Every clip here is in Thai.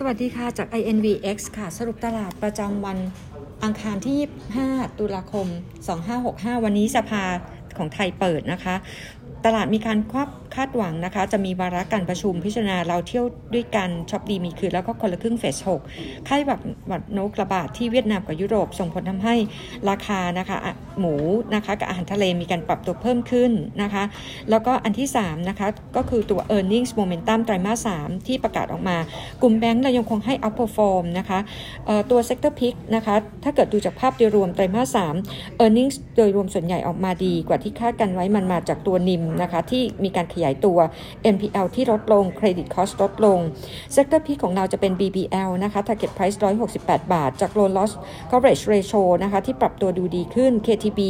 สวัสดีค่ะจาก INVX ค่ะ สรุปตลาดประจำวันอังคารที่ 25 ตุลาคม 2565 วันนี้สภาของไทยเปิดนะคะ ตลาดมีการควบคาดหวังนะคะ จะมีวาระการประชุมพิจารณาเราเที่ยวด้วยกันช็อปดีมีคืนแล้วก็คนละครึ่งเฟส6ไข้หวัดหวัดนกระบาดที่เวียดนามกับยุโรป ส่งผลทำให้ราคานะคะหมูนะคะกับอาหารทะเลมีการปรับตัวเพิ่มขึ้นนะคะ แล้วก็อันที่3นะคะก็คือตัว e a r n i n g s momentum ไตรมาส3ที่ประกาศออกมา กลุ่มแบงก์เรายังคงให้ outperform นะคะตัว sector pick นะคะถ้าเกิดดูจากภาพโดยรวมไตรมาส3 e a r n i n g s โดยรวมส่วนใหญ่ออกมาดีกว่าที่คาดกันไว้มันมาจากตัวนิมนะคะที่มีการขยายตัว NPL ที่ลดลง Credit Cost ลดลง Sector Pick ของเราจะเป็น BBL นะคะ Target Price 168 บาท จาก Loan Loss Coverage Ratio นะคะที่ปรับตัวดูดีขึ้น KTB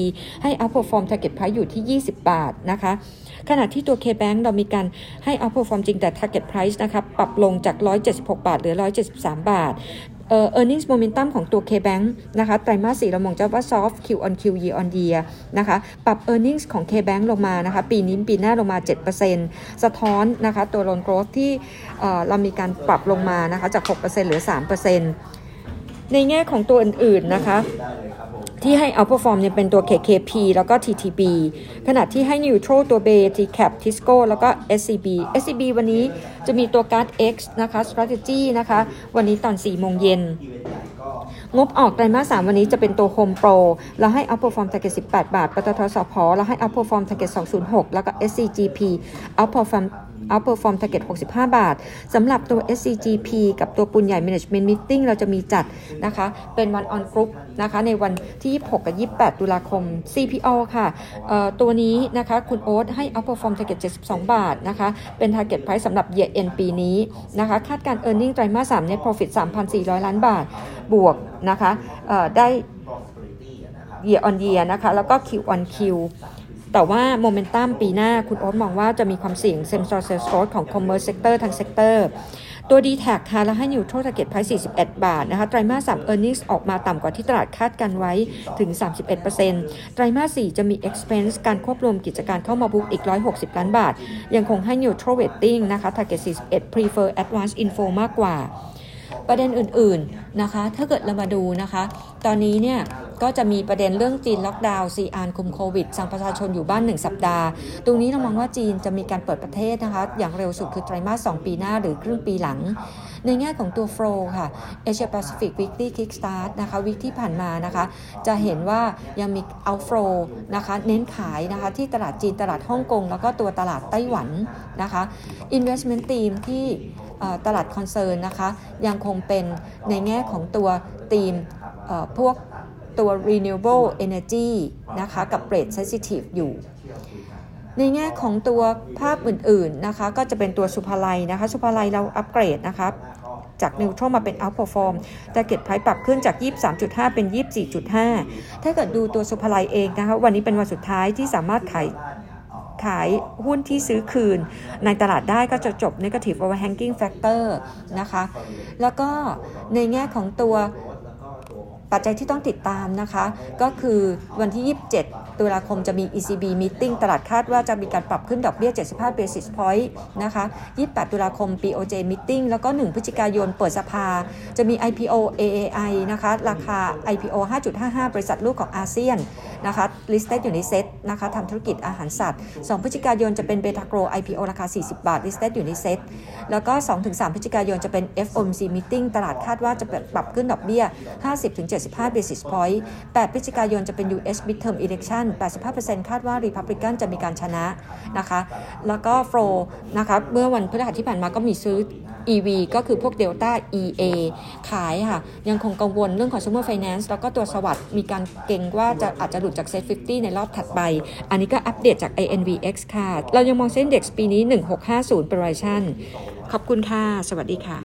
ให้ Outperform Target Price อยู่ที่ 20 บาทนะคะขณะที่ตัว K-Bank เรามีการให้ outperform จริงแต่ target price นะคะปรับลงจาก 176 บาท เหลือ 173 บาท เอ่อ earnings momentum ของตัว KBank นะคะไตรมาสสี่เรามองจะว่า soft Q on Q year on year นะคะปรับ earnings ของ KBank ลงมานะคะปีนี้ปีหน้าลงมา 7%สะท้อนนะคะตัว loan growth ที่เรามีการปรับลงมานะคะจาก 6%เหลือ 3%ในแง่ของตัวอื่นๆนะคะ ที่ให้ outperform เนี่ยเป็นตัว KKP แล้วก็ TTB ขณะที่ให้ neutral ตัว b TCAP Tisco แล้วก็ SCB SCB วันนี้จะมีตัวการ์ด X นะคะ strategy นะคะ วันนี้ตอน 4 โมงเย็นงบออกไตรมาส 3 วันนี้จะเป็นตัวโฮมโปรแล้วให้ outperform target 18 บาท ปตทสพแล้วให้ outperform target 206 แล้วก็ SCGP outperform outperform target 65 บาทสำหรับตัว SCGP กับตัวปูนใหญ่ management meeting เราจะมีจัดนะคะ เป็นวัน on group นะคะในวันที่ 26 กับ 28 ตุลาคม CPO ค่ะตัวนี้นะคะคุณโอ๊ตให้ outperform target 72 บาทนะคะเป็น target price สำหรับ year end ปีนี้นะคะคาดการ earning ไตรมาส3 net profit 3,400 ล้านบาทบวกนะคะได้ year on year นะคะแล้วก็ Q on Q แต่ว่าโมเมนตัมปีหน้าคุณโอ๊ตมองว่าจะมีความเสี่ยง same store sales growth ของ commerce sector ทั้ง sectorตัว dtac่ะแล้วให้ neutral target price 41 บาทนะคะไตรมาส3 e a r n i n g ออกมาต่ำกว่าที่ตลาดคาดกันไว้ถึง 31%ไตรมาส4จะมี expense การควบรวมกิจการเข้ามา book อีก 160 ล้านบาท ยังคงให้ neutral rating นะคะ target 41 prefer advanced info มากกว่า ประเด็นอื่นๆนะคะ ถ้าเกิดเรามาดูนะคะ ตอนนี้เนี่ยก็จะมีประเด็นเรื่องจีนล็อกดาวน์ซีอานคุมโควิดสั่งประชาชนอยู่บ้าน 1 สัปดาห์ ตรงนี้เรามองว่าจีนจะมีการเปิดประเทศนะคะ อย่างเร็วสุดคือไตรมาส 2 ปีหน้าหรือครึ่งปีหลัง ในแง่ของตัว flow ค่ะ Asia Pacific Weekly Kickstart นะคะ week ที่ผ่านมานะคะ จะเห็นว่ายังมี outflow นะคะ เน้นขายนะคะ ที่ตลาดจีนตลาดฮ่องกง แล้วก็ตัวตลาดไต้หวันนะคะ Investment Team ที่ ตลาด concern นะคะยังคงเป็นในแง่ของตัวทีมพวกตัว renewable energy นะคะกับ rate sensitive อยู่ ในแง่ของตัวภาพอื่นๆนะคะก็จะเป็นตัวสุภาลัยนะคะสุภาลัยเราอัปเกรดนะคะจากนิวทรัลมาเป็น outperform แต่เก็ตไพรปรับขึ้นจาก 23.5 เป็น 24.5 ถ้าเกิดดูตัวสุภาลัยเองนะคะวันนี้เป็นวันสุดท้ายที่สามารถขาย ขายหุ้นที่ซื้อคืน ในตลาดได้ก็จะจบ negative overhanging factor นะคะ แล้วก็ในแง่ของตัวปัจจัยที่ต้องติดตามนะคะ ก็คือวันที่ 27 ตุลาคมจะมี ECB meeting ตลาดคาดว่าจะมีการปรับขึ้นดอกเบี้ย 75 basis point นะคะ 28 ตุลาคม BOJ meeting แล้วก็ 1 พฤศจิกายนเปิดสภา จะมี IPO AAI นะคะ ราคา IPO 5.55 บริษัทลูกของอาเซียนนะคะ listed อยู่ในเซ็ตนะคะทำธุรกิจอาหารสัตว์ 2 พฤศจิกายนจะเป็นเบทาโกร IPO ราคา 40 บาท listed อยู่ในเซ็ตแล้วก็ 2-3 พฤศจิกายนจะเป็น FOMC meeting ตลาดคาดว่าจะปรับขึ้นดอกเบี้ย 50-75 basis point 8 พฤศจิกายนจะเป็น US midterm election 85%คาดว่า Republican จะมีการชนะนะคะ แล้วก็ flow นะคะเมื่อวันพฤหัสที่ผ่านมาก็มีซื้อ EV ก็คือพวก Delta EA ขายค่ะ ยังคงกังวลเรื่องของ consumer finance แล้วก็ตัวสวัสด์มีการเก่งว่าจะอาจจะหลุดจาก Set 50 ในรอบถัดไป อันนี้ก็อัปเดตจาก INVX ค่ะ เรายังมองเส้นเด็กปีนี้ 1650 p r i c e ขอบคุณค่ะ สวัสดีค่ะ